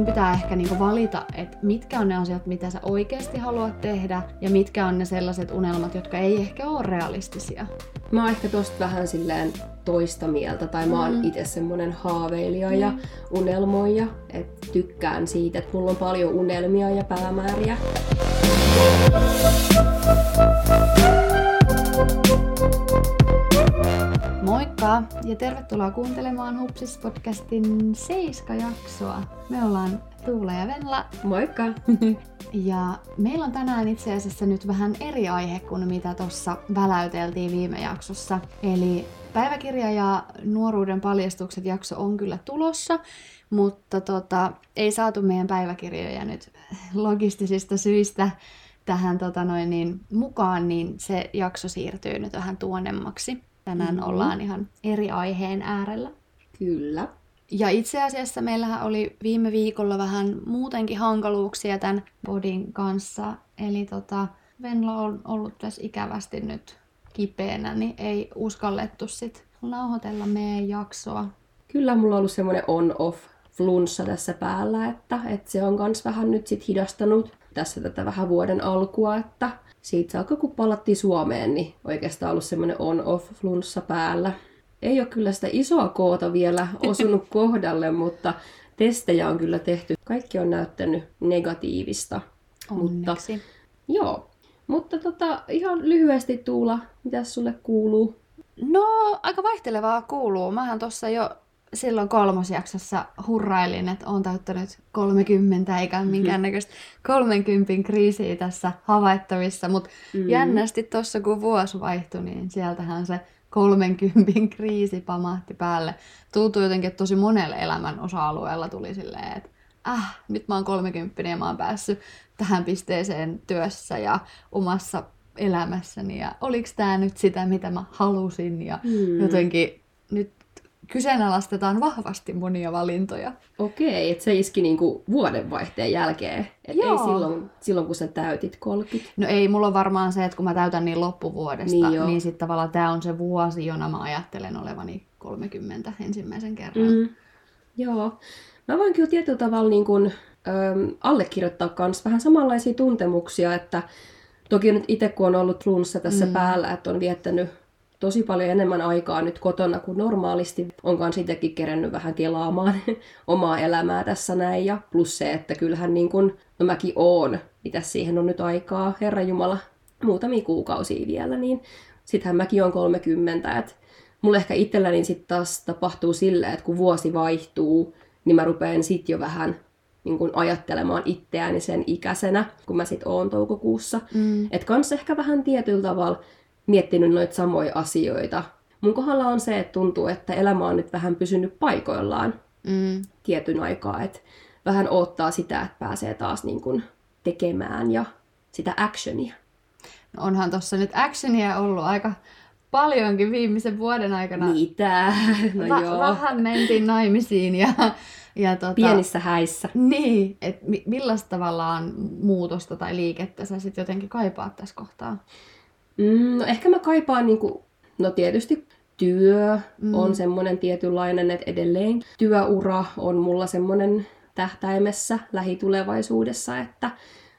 sun pitää ehkä niinku valita, että mitkä on ne asiat, mitä sä oikeasti haluat tehdä, ja mitkä on ne sellaiset unelmat, jotka ei ehkä ole realistisia. Mä oon ehkä tosta vähän silleen toista mieltä, tai mä oon mm. itse semmonen haaveilija mm. ja unelmoija, että tykkään siitä, että mulla on paljon unelmia ja päämääriä. Moikka ja tervetuloa kuuntelemaan Hupsis-podcastin Seiska-jaksoa. Me ollaan Tuula ja Venla. Moikka! ja meillä on tänään itse asiassa nyt vähän eri aihe kuin mitä tuossa väläyteltiin viime jaksossa. Eli päiväkirja ja nuoruuden paljastukset jakso on kyllä tulossa, mutta tota, ei saatu meidän päiväkirjoja nyt logistisista syistä tähän tota noin, niin, mukaan, niin se jakso siirtyy nyt vähän tuonemmaksi. Tänään mm-hmm. ollaan ihan eri aiheen äärellä. Kyllä. Ja itse asiassa meillähän oli viime viikolla vähän muutenkin hankaluuksia tämän bodin kanssa. Eli tota, Venla on ollut tässä ikävästi nyt kipeänä, niin ei uskallettu sit nauhoitella meidän jaksoa. Kyllä mulla on ollut semmoinen on-off flunssa tässä päällä, että, että se on kans vähän nyt sit hidastanut tässä tätä vähän vuoden alkua, että siitä saakka kun palattiin Suomeen, niin oikeastaan ollut semmoinen on-off flunssa päällä. Ei ole kyllä sitä isoa koota vielä osunut kohdalle, mutta testejä on kyllä tehty. Kaikki on näyttänyt negatiivista. Onneksi. Mutta, joo. Mutta tota, ihan lyhyesti Tuula, mitä sulle kuuluu? No, aika vaihtelevaa kuuluu. Mähän tuossa jo silloin kolmosjaksossa hurrailin, että on täyttänyt 30 eikä minkäännäköistä 30 kriisiä tässä havaittavissa, mutta mm. jännästi tuossa kun vuosi vaihtui, niin sieltähän se 30 kriisi pamahti päälle. Tuntui jotenkin, että tosi monella elämän osa-alueella tuli silleen, että äh, nyt mä oon 30 ja mä oon päässyt tähän pisteeseen työssä ja omassa elämässäni ja oliks tää nyt sitä, mitä mä halusin ja mm. jotenkin nyt kyseenalaistetaan vahvasti monia valintoja. Okei, että se iski niinku vuodenvaihteen jälkeen. Et ei silloin, silloin, kun sä täytit 30. No ei, mulla on varmaan se, että kun mä täytän niin loppuvuodesta, niin, niin sitten tavallaan tämä on se vuosi, jona mä ajattelen olevani 30 ensimmäisen kerran. Mm. Joo. Mä voin kyllä tietyllä tavalla niin kun, äm, allekirjoittaa myös vähän samanlaisia tuntemuksia, että toki nyt itse kun on ollut flunssa tässä mm. päällä, että on viettänyt tosi paljon enemmän aikaa nyt kotona kuin normaalisti. Onkaan sittenkin kerännyt vähän kelaamaan omaa elämää tässä näin. Ja plus se, että kyllähän niin kuin, no mäkin oon, mitä siihen on nyt aikaa, Herra Jumala, muutamia kuukausia vielä, niin sittenhän mäkin on 30, että mulle ehkä itselläni sitten taas tapahtuu silleen, että kun vuosi vaihtuu, niin mä rupean sitten jo vähän niin kun ajattelemaan itseäni sen ikäisenä, kun mä sitten oon toukokuussa. Mm. Että kans ehkä vähän tietyllä tavalla miettinyt noita samoja asioita. Mun kohdalla on se, että tuntuu, että elämä on nyt vähän pysynyt paikoillaan mm. tietyn aikaa. Että vähän odottaa sitä, että pääsee taas niin kun tekemään ja sitä actionia. No onhan tuossa nyt actionia ollut aika paljonkin viimeisen vuoden aikana. Mitä? No Va- joo. Vähän mentiin naimisiin ja, ja tota, Pienissä häissä. Niin, että mi- millaista tavallaan muutosta tai liikettä sä sitten jotenkin kaipaat tässä kohtaa? Mm, no ehkä mä kaipaan niinku, no tietysti työ mm. on semmoinen tietynlainen, että edelleen työura on mulla semmoinen tähtäimessä lähitulevaisuudessa, että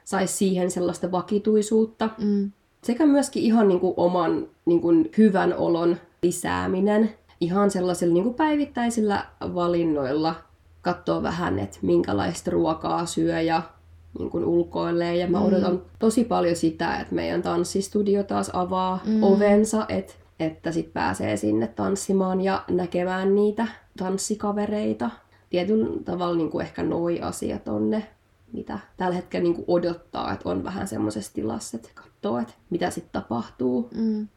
saisi siihen sellaista vakituisuutta. Mm. Sekä myöskin ihan niinku oman niinku hyvän olon lisääminen ihan sellaisilla niinku päivittäisillä valinnoilla. Katsoa vähän, että minkälaista ruokaa syö ja niin kuin ulkoilleen. Ja mä mm. odotan tosi paljon sitä, että meidän tanssistudio taas avaa mm. ovensa, et, että sit pääsee sinne tanssimaan ja näkemään niitä tanssikavereita. Tietyllä tavalla niin kuin ehkä noi asiat on ne, mitä tällä hetkellä niin kuin odottaa, että on vähän semmoisessa tilassa, että katsoo, että mitä sitten tapahtuu. Mm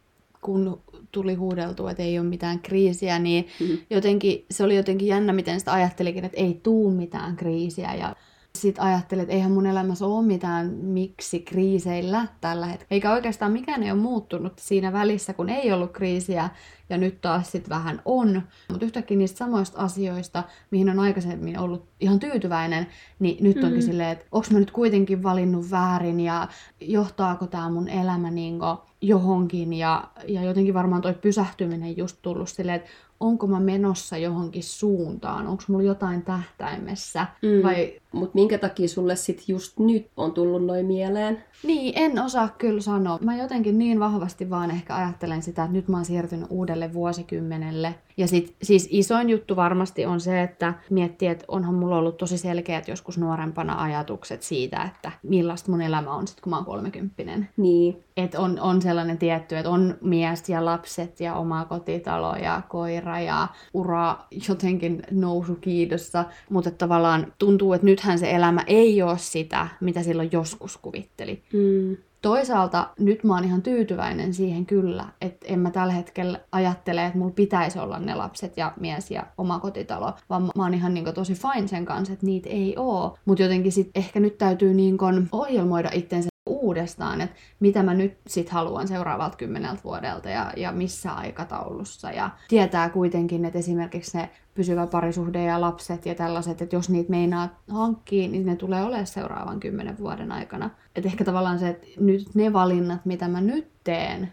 kun tuli huudeltua, että ei ole mitään kriisiä, niin mm-hmm. jotenkin, se oli jotenkin jännä, miten sitä ajattelikin, että ei tuu mitään kriisiä. Ja sitten ajattelin, että eihän mun elämässä ole mitään miksi kriiseillä tällä hetkellä. Eikä oikeastaan mikään ei ole muuttunut siinä välissä, kun ei ollut kriisiä ja nyt taas sitten vähän on. Mutta yhtäkkiä niistä samoista asioista, mihin on aikaisemmin ollut ihan tyytyväinen, niin nyt onkin mm-hmm. silleen, että onko mä nyt kuitenkin valinnut väärin ja johtaako tämä mun elämä niinku johonkin. Ja, ja jotenkin varmaan toi pysähtyminen just tullut silleen, että onko mä menossa johonkin suuntaan, onko mulla jotain tähtäimessä, Mm. vai Mutta minkä takia sulle sit just nyt on tullut noin mieleen? Niin, en osaa kyllä sanoa. Mä jotenkin niin vahvasti vaan ehkä ajattelen sitä, että nyt mä oon siirtynyt uudelle vuosikymmenelle. Ja sit, siis isoin juttu varmasti on se, että miettii, että onhan mulla ollut tosi selkeät joskus nuorempana ajatukset siitä, että millaista mun elämä on sitten, kun mä oon kolmekymppinen. Niin. Että on, on sellainen tietty, että on mies ja lapset ja oma kotitalo ja koira ja ura jotenkin nousu kiidossa. Mutta tavallaan tuntuu, että nythän se elämä ei ole sitä, mitä silloin joskus kuvitteli. Mm. Toisaalta nyt mä oon ihan tyytyväinen siihen kyllä, että en mä tällä hetkellä ajattele, että mulla pitäisi olla ne lapset ja mies ja oma kotitalo, vaan mä oon ihan niin tosi fine sen kanssa, että niitä ei oo. Mutta jotenkin sit ehkä nyt täytyy niin ohjelmoida itsensä uudestaan, että mitä mä nyt sit haluan seuraavalta kymmeneltä vuodelta ja, ja missä aikataulussa. Ja tietää kuitenkin, että esimerkiksi ne pysyvä parisuhde ja lapset ja tällaiset, että jos niitä meinaa hankkia, niin ne tulee olemaan seuraavan kymmenen vuoden aikana. Että ehkä tavallaan se, että nyt ne valinnat, mitä mä nyt teen,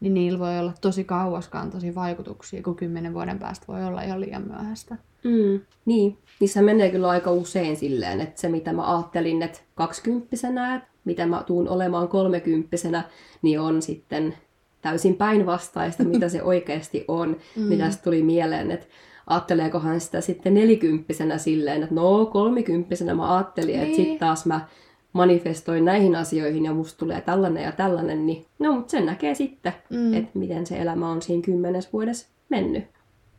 niin niillä voi olla tosi kauaskantoisia vaikutuksia, kun kymmenen vuoden päästä voi olla jo liian myöhäistä. Mm. Niin. Niissä menee kyllä aika usein silleen, että se mitä mä ajattelin, että kaksikymppisenä, että mitä mä tuun olemaan kolmekymppisenä, niin on sitten täysin päinvastaista, mitä se oikeasti on. Mm. Niin tästä tuli mieleen, että ajatteleekohan sitä sitten nelikymppisenä silleen, että no kolmikymppisenä mä ajattelin, niin. että Niin. sitten taas mä manifestoin näihin asioihin ja musta tulee tällainen ja tällainen, niin no, mutta sen näkee sitten, mm. että miten se elämä on siinä kymmenes vuodessa mennyt.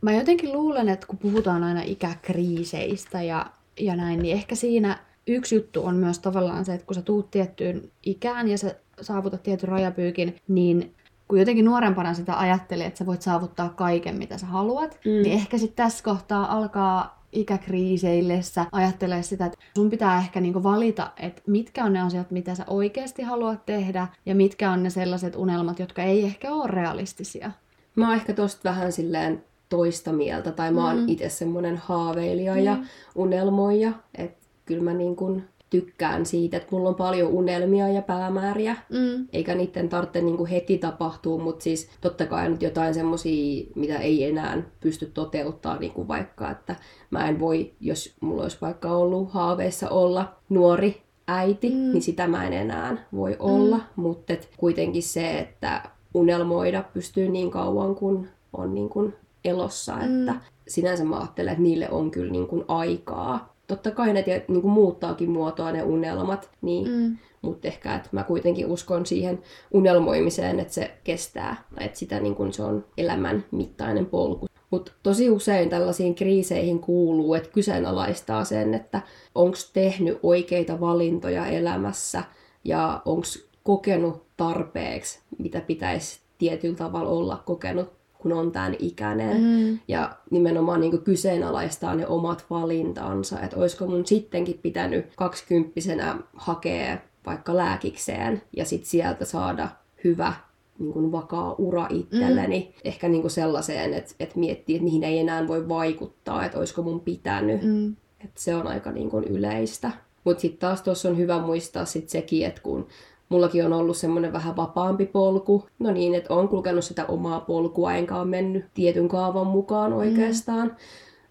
Mä jotenkin luulen, että kun puhutaan aina ikäkriiseistä ja, ja näin, niin ehkä siinä yksi juttu on myös tavallaan se, että kun sä tuut tiettyyn ikään ja sä saavutat tietyn rajapyykin, niin kun jotenkin nuorempana sitä ajatteli, että sä voit saavuttaa kaiken, mitä sä haluat, mm. niin ehkä sitten tässä kohtaa alkaa ikäkriiseillessä ajattelee sitä, että sun pitää ehkä niinku valita, että mitkä on ne asiat, mitä sä oikeasti haluat tehdä, ja mitkä on ne sellaiset unelmat, jotka ei ehkä ole realistisia. Mä oon ehkä tosta vähän silleen toista mieltä, tai mä oon Mm. itse semmonen haaveilija ja Niin. unelmoija, että kyllä mä niin kun tykkään siitä, että mulla on paljon unelmia ja päämääriä, Mm. eikä niiden tarvitse niin heti tapahtua, mutta siis totta kai nyt jotain semmosia, mitä ei enää pysty toteuttaa, niin kuin vaikka, että mä en voi, jos mulla olisi vaikka ollut haaveissa olla nuori äiti, Mm. niin sitä mä en enää voi olla, mm. mutta kuitenkin se, että unelmoida pystyy niin kauan, kun on niin kuin elossa, Mm. että sinänsä mä ajattelen, että niille on kyllä niin kuin aikaa. Totta kai ne tiet- niin kuin muuttaakin muotoa ne unelmat, niin Mm. mutta ehkä että mä kuitenkin uskon siihen unelmoimiseen, että se kestää, tai että sitä niin kun se on elämän mittainen polku. Mutta tosi usein tällaisiin kriiseihin kuuluu, että kyseenalaistaa sen, että onko tehnyt oikeita valintoja elämässä ja onko kokenut tarpeeksi, mitä pitäisi tietyllä tavalla olla kokenut, kun on tämän ikäinen. Mm. Ja nimenomaan niin kyseenalaistaa ne omat valintansa, että olisiko mun sittenkin pitänyt kaksikymppisenä hakea vaikka lääkikseen ja sitten sieltä saada hyvä niin kuin vakaa ura itselleni. Mm. Ehkä niin kuin sellaiseen, että, että miettii, että mihin ei enää voi vaikuttaa, että olisiko mun pitänyt. Mm. Että se on aika niin kuin yleistä. Mutta sitten taas tuossa on hyvä muistaa sit sekin, että kun mullakin on ollut semmoinen vähän vapaampi polku, no niin, että on kulkenut sitä omaa polkua, enkä ole mennyt tietyn kaavan mukaan oikeastaan, mm.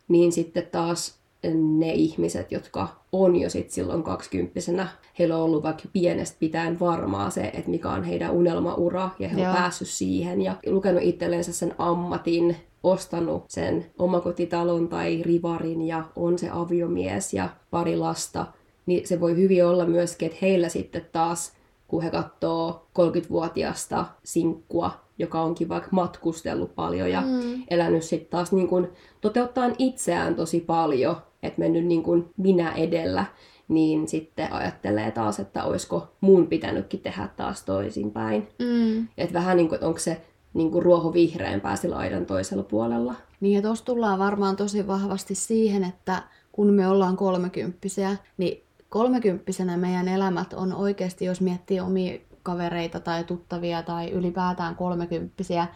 niin sitten taas ne ihmiset, jotka on jo sit silloin kaksikymppisenä, heillä on ollut vaikka pienestä pitäen varmaa se, että mikä on heidän unelmaura, ja he on Joo. päässyt siihen, ja lukenut itsellensä sen ammatin, ostanut sen omakotitalon tai rivarin, ja on se aviomies ja pari lasta, niin se voi hyvin olla myöskin, että heillä sitten taas, kun he katsoo 30-vuotiaasta sinkkua, joka onkin vaikka matkustellut paljon ja Mm. elänyt sitten taas niin kun toteuttaa itseään tosi paljon, että mennyt niin kun minä edellä, niin sitten ajattelee taas, että olisiko mun pitänytkin tehdä taas toisinpäin. Mm. Että vähän niin kuin, että onko se niin kuin ruoho vihreämpää sillä aidan toisella puolella. Niin ja tuossa tullaan varmaan tosi vahvasti siihen, että kun me ollaan kolmekymppisiä, niin kolmekymppisenä meidän elämät on oikeasti, jos miettii omia kavereita tai tuttavia tai ylipäätään kolmekymppisiä,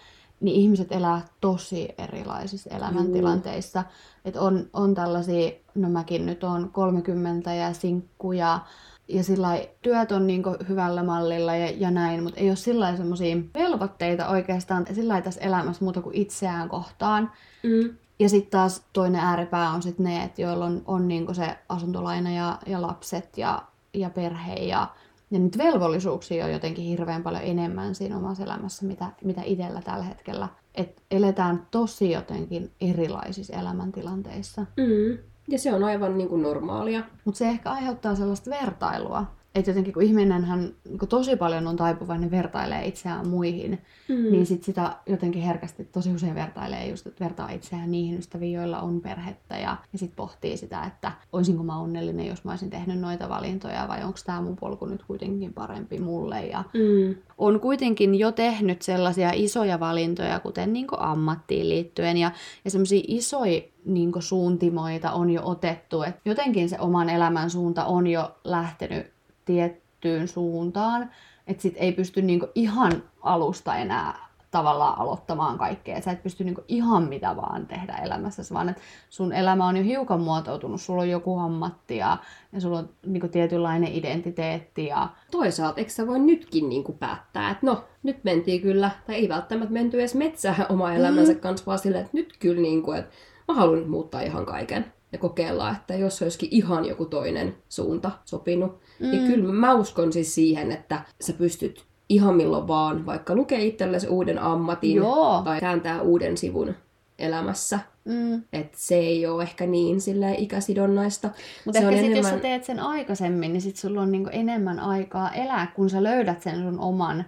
niin ihmiset elää tosi erilaisissa elämäntilanteissa. Että on, on tällaisia, no mäkin nyt on 30 ja sinkku ja ja sillä työt on niin hyvällä mallilla ja, ja näin, mutta ei ole sillä semmoisia velvoitteita oikeastaan sillä tässä elämässä muuta kuin itseään kohtaan. Mm. Ja sitten taas toinen ääripää on sitten ne, että joilla on, on niinku se asuntolaina ja, ja lapset ja, ja perhe ja, ja nyt velvollisuuksia on jotenkin hirveän paljon enemmän siinä omassa elämässä, mitä, mitä itsellä tällä hetkellä. Et eletään tosi jotenkin erilaisissa elämäntilanteissa. Mm. Ja se on aivan niin kuin normaalia. Mutta se ehkä aiheuttaa sellaista vertailua. Että jotenkin kun ihminenhän niin tosi paljon on taipuvainen vertailee itseään muihin, mm. niin sit sitä jotenkin herkästi tosi usein vertailee just, että vertaa itseään niihin ystäviin, joilla on perhettä ja, ja sitten pohtii sitä, että olisinko mä onnellinen, jos mä olisin tehnyt noita valintoja vai onko tämä mun polku nyt kuitenkin parempi mulle. Ja mm. On kuitenkin jo tehnyt sellaisia isoja valintoja, kuten niin ammattiin liittyen ja, ja semmoisia isoja niin suuntimoita on jo otettu. Et jotenkin se oman elämän suunta on jo lähtenyt tiettyyn suuntaan, että sit ei pysty niinku ihan alusta enää tavallaan aloittamaan kaikkea. Sä et pysty niinku ihan mitä vaan tehdä elämässä, vaan että sun elämä on jo hiukan muotoutunut. Sulla on joku ammatti ja, ja sulla on niinku tietynlainen identiteetti. Ja... Toisaalta, eikö sä voi nytkin niinku päättää, että no, nyt mentiin kyllä, tai ei välttämättä menty edes metsään oma elämänsä mm. kanssa, vaan silleen, että nyt kyllä, niinku, että mä haluan muuttaa ihan kaiken ja kokeilla, että jos olisikin ihan joku toinen suunta sopinut, niin mm. niin kyllä mä uskon siis siihen, että sä pystyt ihan milloin vaan vaikka lukee itsellesi uuden ammatin Joo. tai kääntää uuden sivun elämässä. Mm. Että se ei ole ehkä niin sillä ikäsidonnaista. Mutta ehkä sitten enemmän... jos sä teet sen aikaisemmin, niin sit sulla on niinku enemmän aikaa elää, kun sä löydät sen sun oman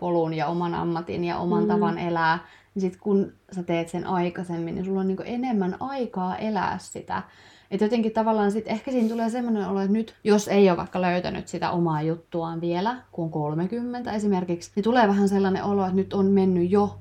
polun ja oman ammatin ja oman mm. tavan elää. Niin sit kun sä teet sen aikaisemmin, niin sulla on niinku enemmän aikaa elää sitä. Että jotenkin tavallaan sit ehkä siinä tulee semmoinen olo, että nyt jos ei ole vaikka löytänyt sitä omaa juttuaan vielä, kun on 30 esimerkiksi, niin tulee vähän sellainen olo, että nyt on mennyt jo,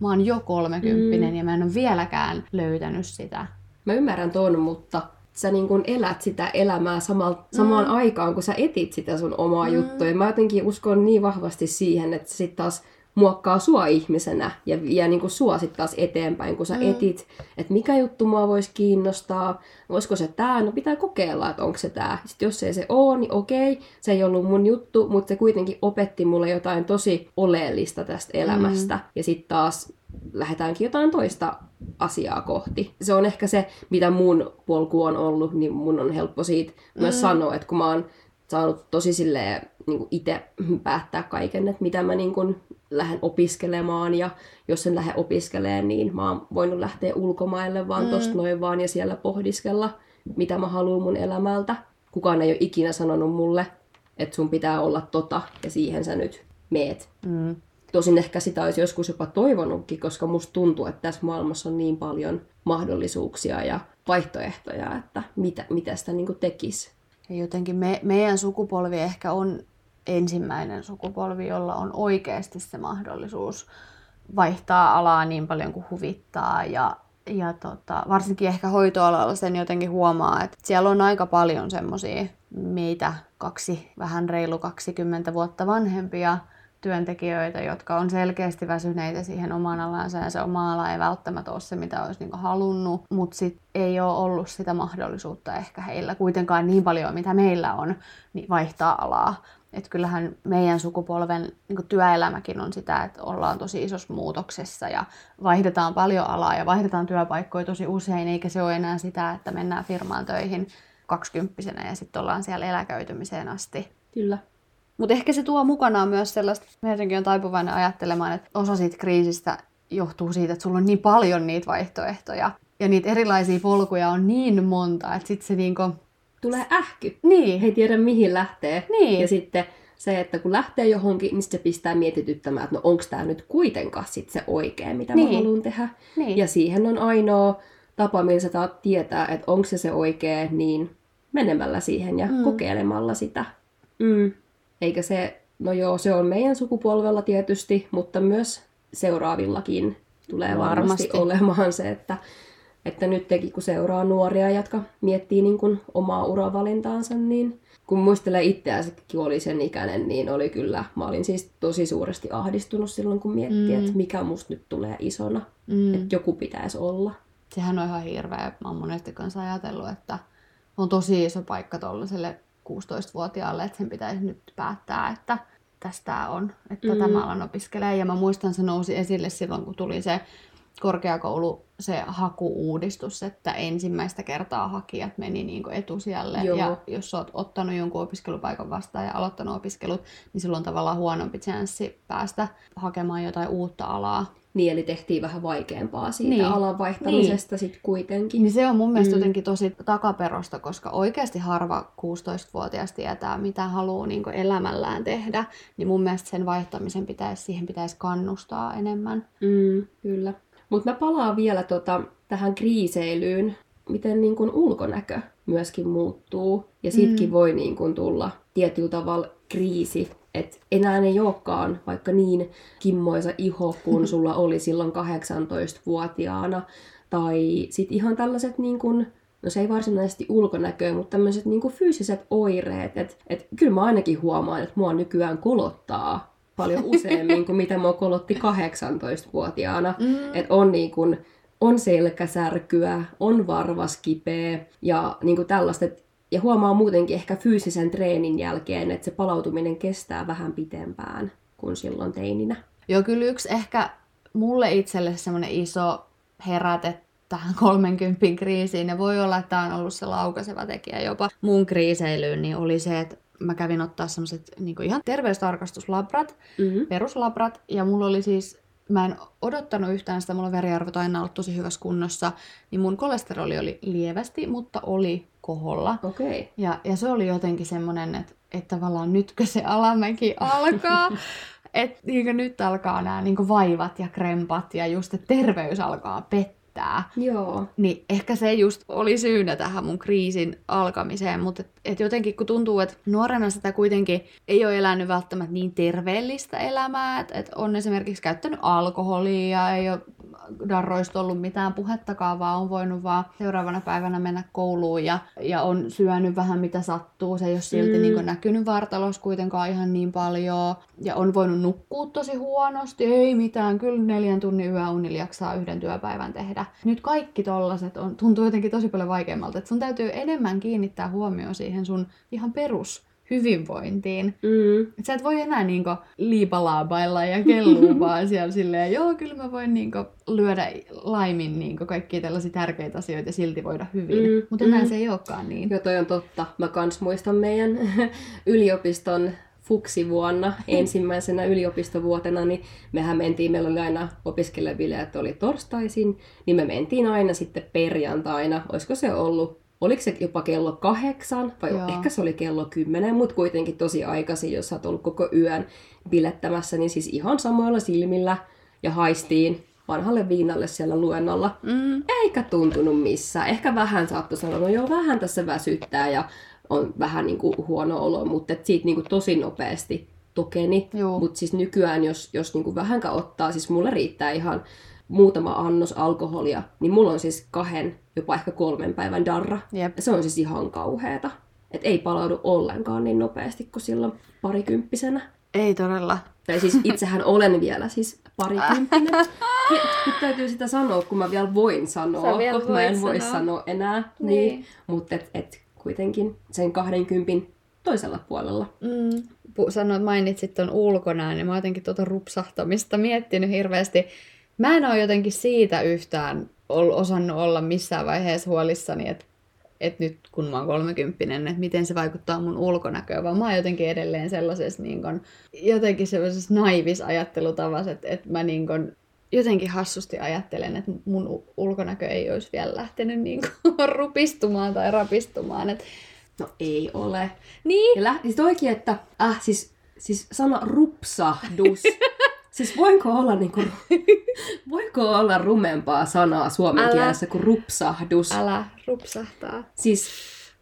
mä oon jo 30 mm. ja mä en ole vieläkään löytänyt sitä. Mä ymmärrän ton, mutta sä niin kun elät sitä elämää sama, samaan mm. aikaan, kun sä etit sitä sun omaa mm. juttua. Ja mä jotenkin uskon niin vahvasti siihen, että sit taas muokkaa sua ihmisenä ja vie niin kuin sua sit taas eteenpäin, kun sä mm. etit, että mikä juttu mua voisi kiinnostaa, voisiko se tää, no pitää kokeilla, että onko se tää. Sitten jos ei se oo, niin okei, se ei ollut mun juttu, mutta se kuitenkin opetti mulle jotain tosi oleellista tästä elämästä. Mm. Ja sitten taas lähdetäänkin jotain toista asiaa kohti. Se on ehkä se, mitä mun polku on ollut, niin mun on helppo siitä mm. myös sanoa, että kun mä oon saanut tosi silleen niin itse päättää kaiken, että mitä mä niin kuin lähden opiskelemaan ja jos en lähde opiskelemaan, niin mä oon voinut lähteä ulkomaille vaan mm. tosta noin vaan ja siellä pohdiskella, mitä mä haluan mun elämältä. Kukaan ei ole ikinä sanonut mulle, että sun pitää olla tota ja siihen sä nyt meet. Mm. Tosin ehkä sitä olisi joskus jopa toivonutkin, koska musta tuntuu, että tässä maailmassa on niin paljon mahdollisuuksia ja vaihtoehtoja, että mitä, mitä sitä niin tekisi. Ja jotenkin me, meidän sukupolvi ehkä on ensimmäinen sukupolvi, jolla on oikeasti se mahdollisuus vaihtaa alaa niin paljon kuin huvittaa ja, ja tota, varsinkin ehkä hoitoalalla sen jotenkin huomaa, että siellä on aika paljon semmoisia meitä kaksi, vähän reilu 20 vuotta vanhempia työntekijöitä, jotka on selkeästi väsyneitä siihen omaan alansa ja se oma ala ei välttämättä ole se, mitä olisi niinku halunnut, mutta sitten ei ole ollut sitä mahdollisuutta ehkä heillä kuitenkaan niin paljon, mitä meillä on, niin vaihtaa alaa. Että kyllähän meidän sukupolven niin työelämäkin on sitä, että ollaan tosi isossa muutoksessa ja vaihdetaan paljon alaa ja vaihdetaan työpaikkoja tosi usein, eikä se ole enää sitä, että mennään firmaan töihin kaksikymppisenä ja sitten ollaan siellä eläköitymiseen asti. Kyllä. Mutta ehkä se tuo mukanaan myös sellaista, jotenkin on taipuvainen ajattelemaan, että osa siitä kriisistä johtuu siitä, että sulla on niin paljon niitä vaihtoehtoja ja niitä erilaisia polkuja on niin monta, että sitten se niinku tulee ähky. Niin. Ei tiedä mihin lähtee. Niin. Ja sitten se, että kun lähtee johonkin, niin se pistää mietityttämään, että no onko tämä nyt kuitenkaan sit se oikea, mitä niin. mä haluan tehdä. Niin. Ja siihen on ainoa tapa, millä sä tietää, että onko se se oikea, niin menemällä siihen ja mm. kokeilemalla sitä. Mm. Eikä se, no joo, se on meidän sukupolvella tietysti, mutta myös seuraavillakin tulee varmasti, varmasti olemaan se, että että nyt teki, kun seuraa nuoria, jotka miettii niin kuin omaa uravalintaansa, niin kun muistelee itseäänsäkin, kun oli sen ikäinen, niin oli kyllä, mä olin siis tosi suuresti ahdistunut silloin, kun miettii, mm. että mikä musta nyt tulee isona, mm. että joku pitäisi olla. Sehän on ihan hirveä. Mä oon monesti kanssa ajatellut, että on tosi iso paikka tuollaiselle 16-vuotiaalle, että sen pitäisi nyt päättää, että tästä on, että mm. tämä alan opiskelee. Ja mä muistan, se nousi esille silloin, kun tuli se korkeakoulu, se hakuuudistus, että ensimmäistä kertaa hakijat meni niin etusijalle. Joo. Ja jos sä oot ottanut jonkun opiskelupaikan vastaan ja aloittanut opiskelut, niin silloin on tavallaan huonompi chanssi päästä hakemaan jotain uutta alaa. Niin, eli tehtiin vähän vaikeampaa siitä Niin. alan vaihtamisesta sit kuitenkin. Niin se on mun mielestä mm. jotenkin tosi takaperosta, koska oikeasti harva 16-vuotias tietää, mitä haluaa niin elämällään tehdä. Niin mun mielestä sen vaihtamisen pitäisi, siihen pitäisi kannustaa enemmän. Mm, kyllä. Mutta mä palaan vielä tota, tähän kriiseilyyn, miten niin kun ulkonäkö myöskin muuttuu. Ja siitäkin Mm. voi niin kun tulla tietyllä tavalla kriisi. Että enää ei olekaan vaikka niin kimmoisa iho kuin sulla oli silloin 18-vuotiaana. Tai sitten ihan tällaiset niin kun, no se ei varsinaisesti ulkonäköä, mutta tämmöiset niin fyysiset oireet. Että et, kyllä mä ainakin huomaan, että mua nykyään kolottaa paljon useammin kuin mitä mua kolotti 18-vuotiaana. Mm. Et on, niin kun, on selkäsärkyä, on varvas kipeä ja niin kun tällaista. Ja huomaa muutenkin ehkä fyysisen treenin jälkeen, että se palautuminen kestää vähän pitempään kuin silloin teininä. Joo, kyllä yksi ehkä mulle itselle semmoinen iso heräte tähän 30 kriisiin, ja voi olla, että tämä on ollut se laukaiseva tekijä jopa mun kriiseilyyn, niin oli se, että mä kävin ottaa semmoiset niin ihan terveystarkastuslabrat, Mm-hmm. peruslabrat, ja mulla oli siis, mä en odottanut yhtään sitä, mulla on veriarvot aina ollut tosi hyvässä kunnossa, niin mun kolesteroli oli lievästi, mutta oli koholla. Okay. Ja, ja se oli jotenkin semmoinen, että, että tavallaan nytkö se alamäki alkaa, että niin nyt alkaa nämä niin vaivat ja krempat ja just, että terveys alkaa pettää. Joo. Niin ehkä se just oli syynä tähän mun kriisin alkamiseen, mutta et, et jotenkin kun tuntuu, että nuorena sitä kuitenkin ei ole elänyt välttämättä niin terveellistä elämää, että et on esimerkiksi käyttänyt alkoholia ja ei ole darroista ollut mitään puhettakaan, vaan on voinut vaan seuraavana päivänä mennä kouluun ja, ja on syönyt vähän mitä sattuu. Se ei ole silti Mm. niin näkynyt vartalossa kuitenkaan ihan niin paljon ja on voinut nukkua tosi huonosti. Ei mitään, kyllä neljän tunnin yöunilla jaksaa yhden työpäivän tehdä. Nyt kaikki tollaset on, tuntuu jotenkin tosi paljon vaikeammalta, että sun täytyy enemmän kiinnittää huomioon siihen sun ihan perus hyvinvointiin. Mm. Et sä et voi enää niinku liipalaabailla ja kellua vaan siellä silleen, joo, kyllä mä voin niinku lyödä laimin niinku kaikkia tällaisia tärkeitä asioita ja silti voida hyvin. Mm, Mutta enää mm. se ei olekaan niin. Joo, toi on totta. Mä kans muistan meidän yliopiston fuksivuonna, ensimmäisenä yliopistovuotena, niin mehän mentiin, meillä oli aina opiskelebileet oli torstaisin, niin me mentiin aina sitten perjantaina, olisiko se ollut, oliko se jopa kello kahdeksan, vai Joo. ehkä se oli kello kymmenen, mutta kuitenkin tosi aikaisin, jos sä oot ollut koko yön bilettämässä, niin siis ihan samoilla silmillä ja haistiin vanhalle viinalle siellä luennolla. Mm. Eikä tuntunut missään. Ehkä vähän saattoi sanoa, no joo, vähän tässä väsyttää ja on vähän niin kuin huono olo, mutta et siitä niin kuin tosi nopeasti tokeni. Mutta siis nykyään, jos, jos niin kuin vähänkään ottaa, siis mulle riittää ihan muutama annos alkoholia, niin mulla on siis kahden, jopa ehkä kolmen päivän darra. Jep. Se on siis ihan kauheeta. Et ei palaudu ollenkaan niin nopeasti kuin silloin parikymppisenä. Ei todella. Tai siis itsehän olen vielä siis parikymppinen. Nyt täytyy sitä sanoa, kun mä vielä voin sanoa, Sä vielä koska mä en voit voi sanoa. sanoa enää. Niin. Niin. Mutta et, et kuitenkin sen 20 toisella puolella. Mm. Sanoit, mainitsit ton ulkonäön, niin mä oon jotenkin tuota rupsahtamista miettinyt hirveästi. Mä en oo jotenkin siitä yhtään osannut olla missään vaiheessa huolissani, että et nyt kun mä oon kolmekymppinen, että miten se vaikuttaa mun ulkonäköön, vaan mä oon jotenkin edelleen sellaisessa niin kun, jotenkin sellaisessa naivis ajattelutavassa, että, että mä niin kun, jotenkin hassusti ajattelen, että mun ulkonäkö ei olisi vielä lähtenyt niin kun, rupistumaan tai rapistumaan. Et, No ei ole. niin, Ja lähti siis toikin, että äh, siis, siis sana rupsahdus. siis voinko olla niinku, voiko olla rumempaa sanaa suomen Älä. kielessä kuin rupsahdus? älä rupsahtaa. Siis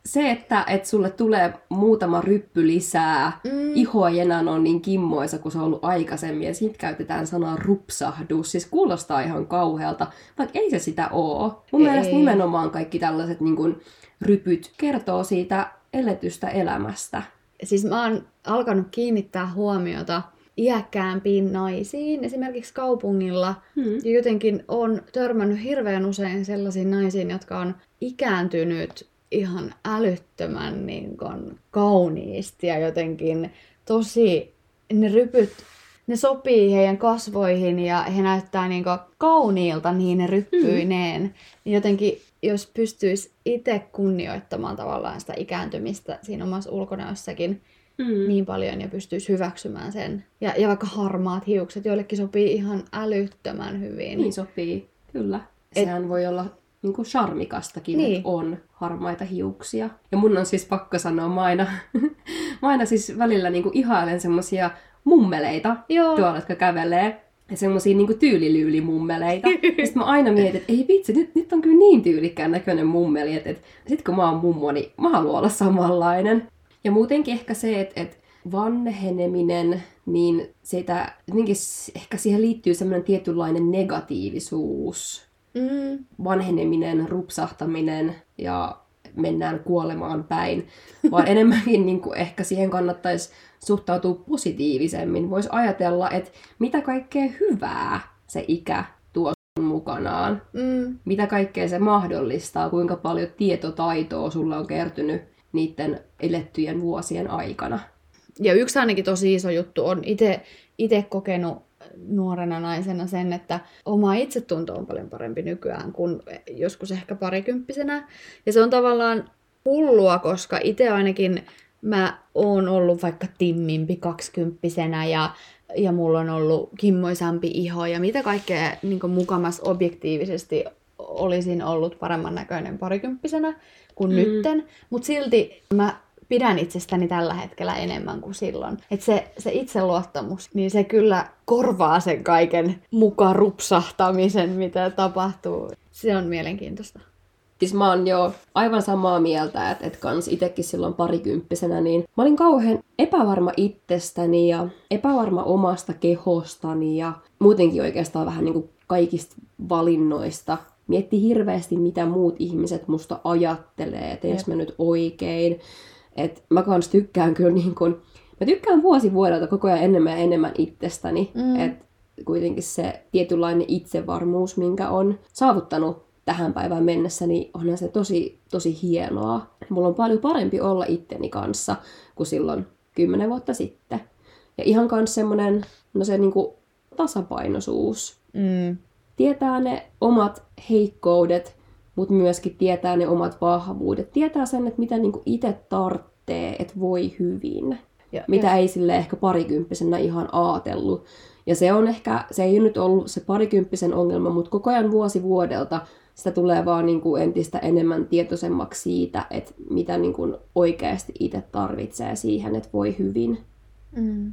se, että et sulle tulee muutama ryppy lisää, Mm. iho ei enää ole niin kimmoisa kuin se on ollut aikaisemmin, ja siitä käytetään sanaa rupsahdus. Siis kuulostaa ihan kauhealta, vaikka ei se sitä oo. Mun Ei. mielestä nimenomaan kaikki tällaiset niin kun, rypyt kertoo siitä eletystä elämästä. Siis mä oon alkanut kiinnittää huomiota iäkkäämpiin naisiin, esimerkiksi kaupungilla. Hmm. Ja jotenkin on törmännyt hirveän usein sellaisiin naisiin, jotka on ikääntynyt ihan älyttömän niin kun, kauniisti ja jotenkin tosi, ne rypyt, ne sopii heidän kasvoihin ja he näyttää niin kauniilta niin ne ryppyineen. Mm. Jotenkin jos pystyisi itse kunnioittamaan tavallaan sitä ikääntymistä siinä omassa ulkonäössäkin mm. niin paljon ja pystyisi hyväksymään sen. Ja, ja vaikka harmaat hiukset, joillekin sopii ihan älyttömän hyvin. Niin sopii, kyllä. Et, Sehän voi olla niin kuin charmikastakin, niin. että on harmaita hiuksia. Ja mun on siis pakko sanoa, mä aina, mä aina siis välillä niin kuin ihailen semmosia mummeleita Joo. tuolla, jotka kävelee semmosia niinku tyylilyylimummeleita. Sitten mä aina mietin, että ei vitsi, nyt, nyt on kyllä niin tyylikkään näköinen mummeli, että, että sit kun mä oon mummo, niin mä haluan olla samanlainen. Ja muutenkin ehkä se, että, että vanheneminen, niin sitä, jotenkin ehkä siihen liittyy semmoinen tietynlainen negatiivisuus. Mm. Vanheneminen, rupsahtaminen ja mennään kuolemaan päin, vaan enemmänkin niin kuin ehkä siihen kannattaisi suhtautua positiivisemmin. Voisi ajatella, että mitä kaikkea hyvää se ikä tuo mukanaan. Mm. Mitä kaikkea se mahdollistaa, kuinka paljon tietotaitoa sulla on kertynyt niiden elettyjen vuosien aikana. Ja yksi ainakin tosi iso juttu on itse kokenut nuorena naisena sen, että oma itsetunto on paljon parempi nykyään kuin joskus ehkä parikymppisenä. Ja se on tavallaan hullua, koska itse ainakin mä oon ollut vaikka timmimpi kaksikymppisenä ja, ja mulla on ollut kimmoisampi iho ja mitä kaikkea niin mukamas objektiivisesti olisin ollut paremman näköinen parikymppisenä kuin mm. nytten. Mutta silti mä pidän itsestäni tällä hetkellä enemmän kuin silloin. Että se, se itseluottamus, niin se kyllä korvaa sen kaiken mukaan rupsahtamisen, mitä tapahtuu. Se on mielenkiintoista. Siis mä oon jo aivan samaa mieltä, että et kans itekin silloin parikymppisenä, niin mä olin kauhean epävarma itsestäni ja epävarma omasta kehostani ja muutenkin oikeastaan vähän niin kuin kaikista valinnoista. Mietti hirveästi, mitä muut ihmiset musta ajattelee, että mä nyt oikein. Et mä kans tykkään kyllä niin kun, mä tykkään vuosi vuodelta koko ajan enemmän ja enemmän itsestäni. Mm. Et kuitenkin se tietynlainen itsevarmuus, minkä on saavuttanut tähän päivään mennessä, niin onhan se tosi, tosi hienoa. Mulla on paljon parempi olla itteni kanssa kuin silloin kymmenen vuotta sitten. Ja ihan kans semmonen, no se niinku tasapainoisuus. Mm. Tietää ne omat heikkoudet, mutta myöskin tietää ne omat vahvuudet. Tietää sen, että mitä niinku itse tarvitsee, että voi hyvin. Ja, mitä ja. ei sille ehkä parikymppisenä ihan aatellut. Ja se on ehkä, se ei nyt ollut se parikymppisen ongelma, mutta koko ajan vuosi vuodelta sitä tulee vaan niin kuin entistä enemmän tietoisemmaksi siitä, että mitä niin kuin oikeasti itse tarvitsee siihen, että voi hyvin. Mm.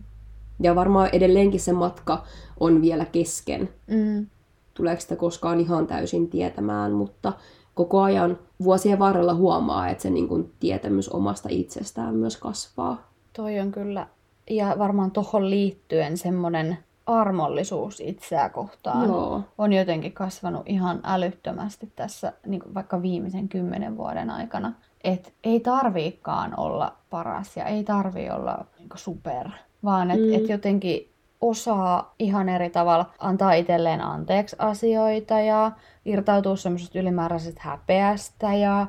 Ja varmaan edelleenkin se matka on vielä kesken. Mm. Tuleeko sitä koskaan ihan täysin tietämään, mutta koko ajan vuosien varrella huomaa, että se niin kuin tietämys omasta itsestään myös kasvaa. Toi on kyllä, ja varmaan tuohon liittyen semmoinen armollisuus itseä kohtaan Joo. on jotenkin kasvanut ihan älyttömästi tässä niin kuin vaikka viimeisen kymmenen vuoden aikana. Et ei tarviikaan olla paras ja ei tarvi olla niin super, vaan että mm. et jotenkin osaa ihan eri tavalla antaa itselleen anteeksi asioita ja irtautua semmoisesta ylimääräisestä häpeästä ja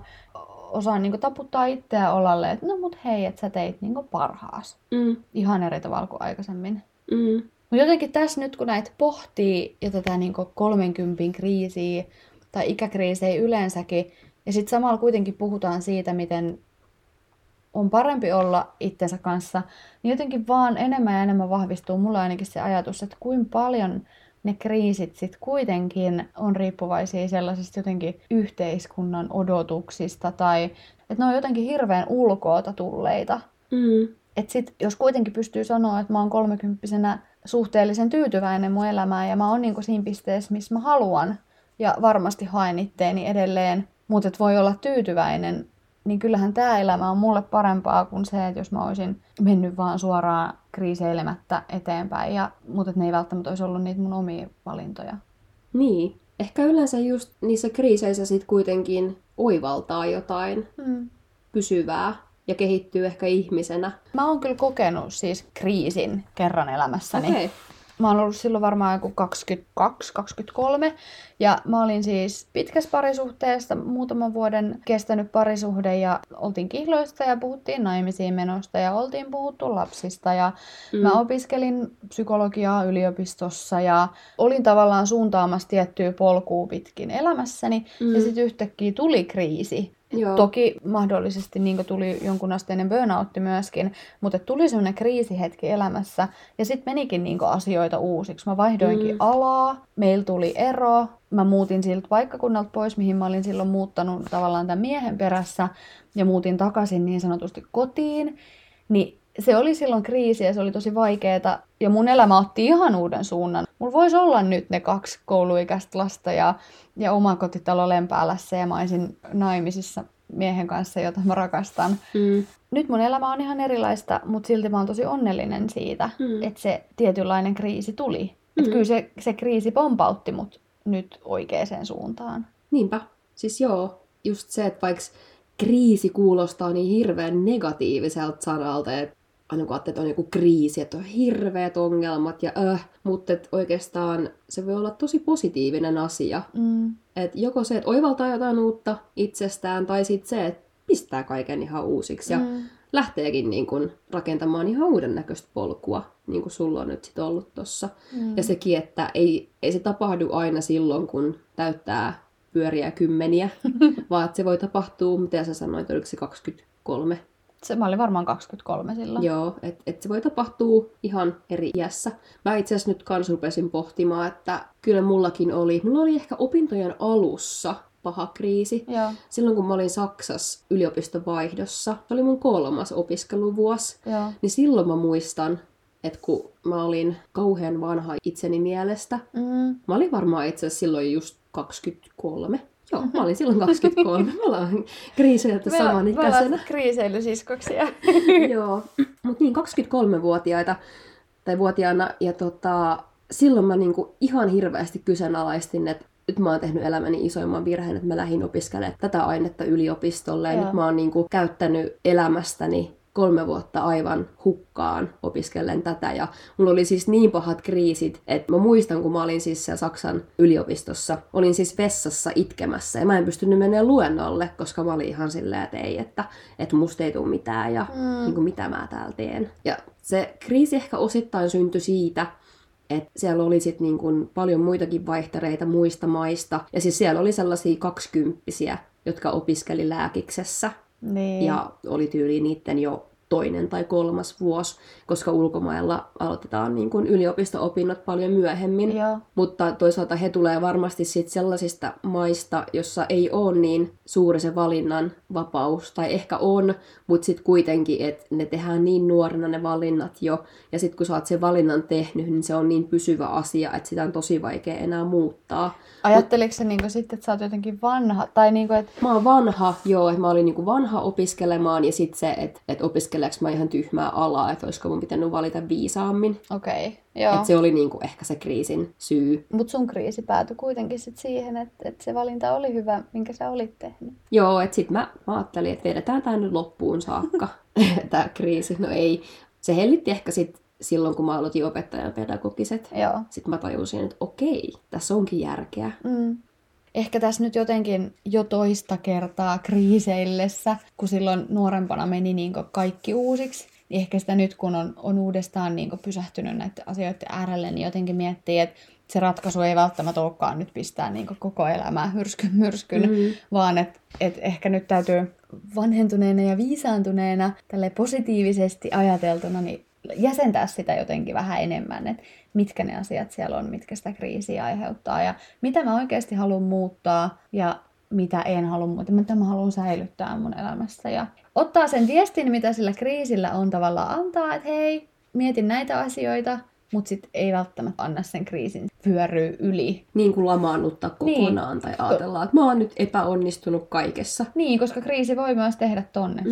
osaa niin kuin, taputtaa itseä olalle, että no mut hei, että sä teit niin parhaas. Mm. Ihan eri tavalla kuin aikaisemmin. Mm. Mutta jotenkin tässä nyt, kun näitä pohtii ja tätä niin 30 kriisiä tai ikäkriisejä yleensäkin, ja sitten samalla kuitenkin puhutaan siitä, miten on parempi olla itsensä kanssa, niin jotenkin vaan enemmän ja enemmän vahvistuu mulla ainakin se ajatus, että kuinka paljon ne kriisit sitten kuitenkin on riippuvaisia sellaisista jotenkin yhteiskunnan odotuksista tai että ne on jotenkin hirveän ulkoota tulleita. Mm. Että sit, jos kuitenkin pystyy sanoa, että mä oon kolmekymppisenä suhteellisen tyytyväinen mun elämään ja mä oon niinku siinä pisteessä, missä mä haluan ja varmasti haen itteeni edelleen, mutta voi olla tyytyväinen, niin kyllähän tämä elämä on mulle parempaa kuin se, että jos mä olisin mennyt vaan suoraan kriiseilemättä eteenpäin, ja, mutta ne ei välttämättä olisi ollut niitä mun omia valintoja. Niin. Ehkä yleensä just niissä kriiseissä sit kuitenkin oivaltaa jotain hmm. pysyvää ja kehittyy ehkä ihmisenä. Mä oon kyllä kokenut siis kriisin kerran elämässäni. Okay. Mä oon ollut silloin varmaan joku 22, 23. Ja mä olin siis pitkässä parisuhteessa, muutaman vuoden kestänyt parisuhde ja oltiin kihloista ja puhuttiin naimisiin menosta ja oltiin puhuttu lapsista. Ja mm. mä opiskelin psykologiaa yliopistossa ja olin tavallaan suuntaamassa tiettyä polkua pitkin elämässäni. Mm. Ja sitten yhtäkkiä tuli kriisi. Joo. Toki mahdollisesti niin tuli jonkun asteinen burnoutti myöskin, mutta tuli semmoinen kriisihetki elämässä ja sitten menikin niin asioita uusiksi. Mä vaihdoinkin mm. alaa, meillä tuli ero, mä muutin siltä paikkakunnalta pois, mihin mä olin silloin muuttanut tavallaan tämän miehen perässä ja muutin takaisin niin sanotusti kotiin. Niin se oli silloin kriisi ja se oli tosi vaikeeta. Ja mun elämä otti ihan uuden suunnan. Mulla voisi olla nyt ne kaksi kouluikäistä lasta ja, ja oma kotitalo Lempäälässä ja mä olisin naimisissa miehen kanssa, jota mä rakastan. Mm. Nyt mun elämä on ihan erilaista, mutta silti mä oon tosi onnellinen siitä, mm. että se tietynlainen kriisi tuli. Mm. Että kyllä se, se kriisi pompautti mut nyt oikeaan suuntaan. Niinpä. Siis joo, just se, että vaikka kriisi kuulostaa niin hirveän negatiiviselta sanalta, että aina kun että on joku kriisi, että on hirveät ongelmat ja öh, mutta et oikeastaan se voi olla tosi positiivinen asia. Mm. Et joko se, että oivaltaa jotain uutta itsestään, tai sitten se, että pistää kaiken ihan uusiksi ja mm. lähteekin niin kun rakentamaan ihan uuden näköistä polkua, niin kuin sulla on nyt sit ollut tossa. Mm. Ja sekin, että ei, ei se tapahdu aina silloin, kun täyttää pyöriä kymmeniä, vaan että se voi tapahtua, mitä sä sanoit, oliko se 23 se, mä olin varmaan 23 silloin. Joo, että et se voi tapahtua ihan eri iässä. Mä itse asiassa nyt kans rupesin pohtimaan, että kyllä mullakin oli, mulla oli ehkä opintojen alussa paha kriisi. Joo. Silloin kun mä olin Saksassa yliopistovaihdossa, se oli mun kolmas opiskeluvuosi, Joo. niin silloin mä muistan, että kun mä olin kauhean vanha itseni mielestä, mm. mä olin varmaan itse asiassa silloin just 23, Joo, mä olin silloin 23. Me ollaan kriiseilty saman ikäisenä. Me kriiseilysiskoksia. Joo, mutta niin 23-vuotiaita tai vuotiaana ja tota, silloin mä niinku ihan hirveästi kyseenalaistin, että nyt mä oon tehnyt elämäni isoimman virheen, että mä lähdin opiskelemaan tätä ainetta yliopistolle. Ja nyt mä oon niinku käyttänyt elämästäni kolme vuotta aivan hukkaan opiskellen tätä. Ja mulla oli siis niin pahat kriisit, että mä muistan, kun mä olin siis siellä Saksan yliopistossa, olin siis vessassa itkemässä ja mä en pystynyt mennä luennolle, koska mä olin ihan silleen, että ei, että, että musta ei tule mitään ja mm. niin kuin, mitä mä täällä teen. Ja se kriisi ehkä osittain syntyi siitä, että siellä oli sit niin kuin paljon muitakin vaihtereita muista maista. Ja siis siellä oli sellaisia kaksikymppisiä, jotka opiskeli lääkiksessä. Niin. Ja oli tyyli niiden jo toinen tai kolmas vuosi, koska ulkomailla aloitetaan niin kuin yliopisto-opinnot paljon myöhemmin. Joo. Mutta toisaalta he tulee varmasti sit sellaisista maista, jossa ei ole niin suuri se valinnan vapaus, tai ehkä on, mutta sitten kuitenkin, että ne tehdään niin nuorena ne valinnat jo, ja sitten kun sä oot sen valinnan tehnyt, niin se on niin pysyvä asia, että sitä on tosi vaikea enää muuttaa. Ajatteliko se niin sitten, että sä oot jotenkin vanha? Tai niin kuin, että... Mä oon vanha, joo, että mä olin niin vanha opiskelemaan, ja sitten se, että, että opiskeleeko mä ihan tyhmää alaa, että olisiko mun pitänyt valita viisaammin. Okei, okay, joo. Että se oli niinku ehkä se kriisin syy. Mutta sun kriisi päätyi kuitenkin sit siihen, että, että se valinta oli hyvä, minkä sä olit tehnyt. Joo, että sitten mä, mä ajattelin, että vedetään tämä nyt loppuun saakka, tämä kriisi. No ei, se hellitti ehkä sitten silloin, kun mä aloitin opettajan pedagogiset. Joo. Sitten mä tajusin, että okei, tässä onkin järkeä. Mm ehkä tässä nyt jotenkin jo toista kertaa kriiseillessä, kun silloin nuorempana meni niin kaikki uusiksi, niin ehkä sitä nyt, kun on, on uudestaan niin pysähtynyt näiden asioiden äärelle, niin jotenkin miettii, että se ratkaisu ei välttämättä olekaan nyt pistää niin koko elämää hyrskyn myrskyn, mm-hmm. vaan että et ehkä nyt täytyy vanhentuneena ja viisaantuneena, tälle positiivisesti ajateltuna, niin jäsentää sitä jotenkin vähän enemmän, että mitkä ne asiat siellä on, mitkä sitä kriisiä aiheuttaa ja mitä mä oikeasti haluan muuttaa ja mitä en halua muuttaa, mitä mä haluan säilyttää mun elämässä. Ja ottaa sen viestin, mitä sillä kriisillä on tavallaan antaa, että hei, mietin näitä asioita, mutta sitten ei välttämättä anna sen kriisin vyöryä yli. Niin kuin lamaannuttaa kokonaan niin. tai ajatellaan, että mä oon nyt epäonnistunut kaikessa. Niin, koska kriisi voi myös tehdä tonne. Mm.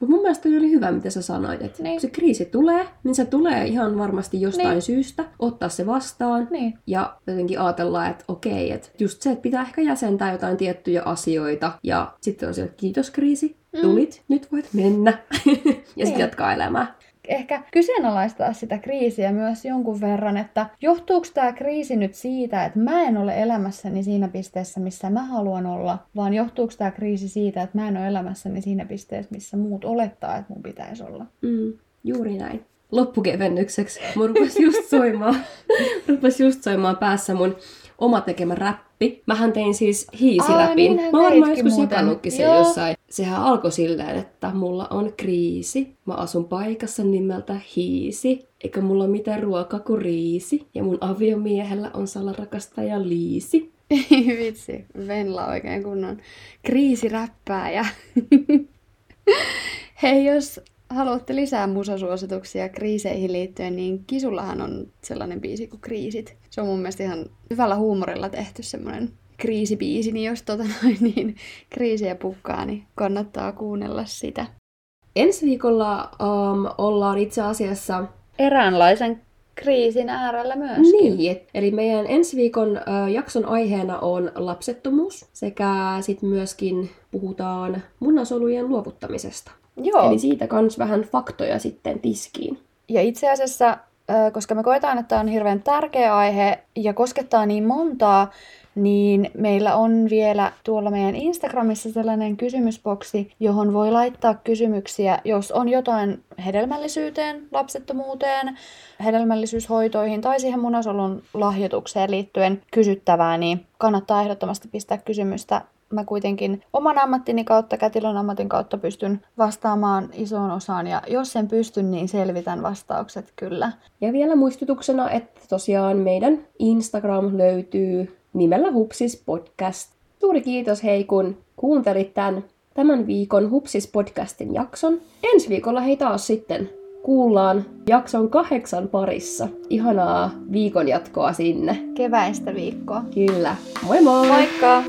Mutta mun mielestä oli hyvä, mitä sä sanoit, että niin. se kriisi tulee, niin se tulee ihan varmasti jostain niin. syystä, ottaa se vastaan niin. ja jotenkin ajatella, että okei, että just se, että pitää ehkä jäsentää jotain tiettyjä asioita ja sitten on se, että kiitos kriisi, mm. tulit, nyt voit mennä ja sitten niin. jatkaa elämää ehkä kyseenalaistaa sitä kriisiä myös jonkun verran, että johtuuko tämä kriisi nyt siitä, että mä en ole elämässäni siinä pisteessä, missä mä haluan olla, vaan johtuuko tämä kriisi siitä, että mä en ole elämässäni siinä pisteessä, missä muut olettaa, että mun pitäisi olla. Mm, juuri näin. Loppukevennykseksi mun rupesi just soimaan, rupesi just soimaan päässä mun oma tekemä räppi. Mähän tein siis hiisiräpin. Aa, Mä oon varmaan joskus jakanutkin sen Joo. jossain. Sehän alkoi silleen, että mulla on kriisi. Mä asun paikassa nimeltä Hiisi. Eikä mulla ole mitään ruokaa kuin riisi. Ja mun aviomiehellä on salarakastaja Liisi. Vitsi, Venla oikein kunnon kriisiräppääjä. Hei, jos haluatte lisää musasuosituksia kriiseihin liittyen, niin Kisullahan on sellainen biisi kuin Kriisit. Se on mun mielestä ihan hyvällä huumorilla tehty semmoinen kriisibiisi, niin jos tota noin, niin kriisiä pukkaa, niin kannattaa kuunnella sitä. Ensi viikolla um, ollaan itse asiassa Eräänlaisen kriisin äärellä myöskin. Niin, eli meidän ensi viikon ö, jakson aiheena on lapsettomuus sekä sitten myöskin puhutaan munasolujen luovuttamisesta. Joo. Eli siitä kans vähän faktoja sitten tiskiin. Ja itse asiassa, koska me koetaan, että tämä on hirveän tärkeä aihe ja koskettaa niin montaa, niin meillä on vielä tuolla meidän Instagramissa sellainen kysymysboksi, johon voi laittaa kysymyksiä, jos on jotain hedelmällisyyteen, lapsettomuuteen, hedelmällisyyshoitoihin tai siihen munasolun lahjoitukseen liittyen kysyttävää, niin kannattaa ehdottomasti pistää kysymystä mä kuitenkin oman ammattini kautta, kätilön ammatin kautta pystyn vastaamaan isoon osaan ja jos sen pystyn, niin selvitän vastaukset kyllä. Ja vielä muistutuksena, että tosiaan meidän Instagram löytyy nimellä Hupsis Podcast. Suuri kiitos hei, kun kuuntelit tämän, tämän viikon Hupsis Podcastin jakson. Ensi viikolla hei taas sitten kuullaan jakson kahdeksan parissa. Ihanaa viikon jatkoa sinne. Keväistä viikkoa. Kyllä. Moi moi! Moikka!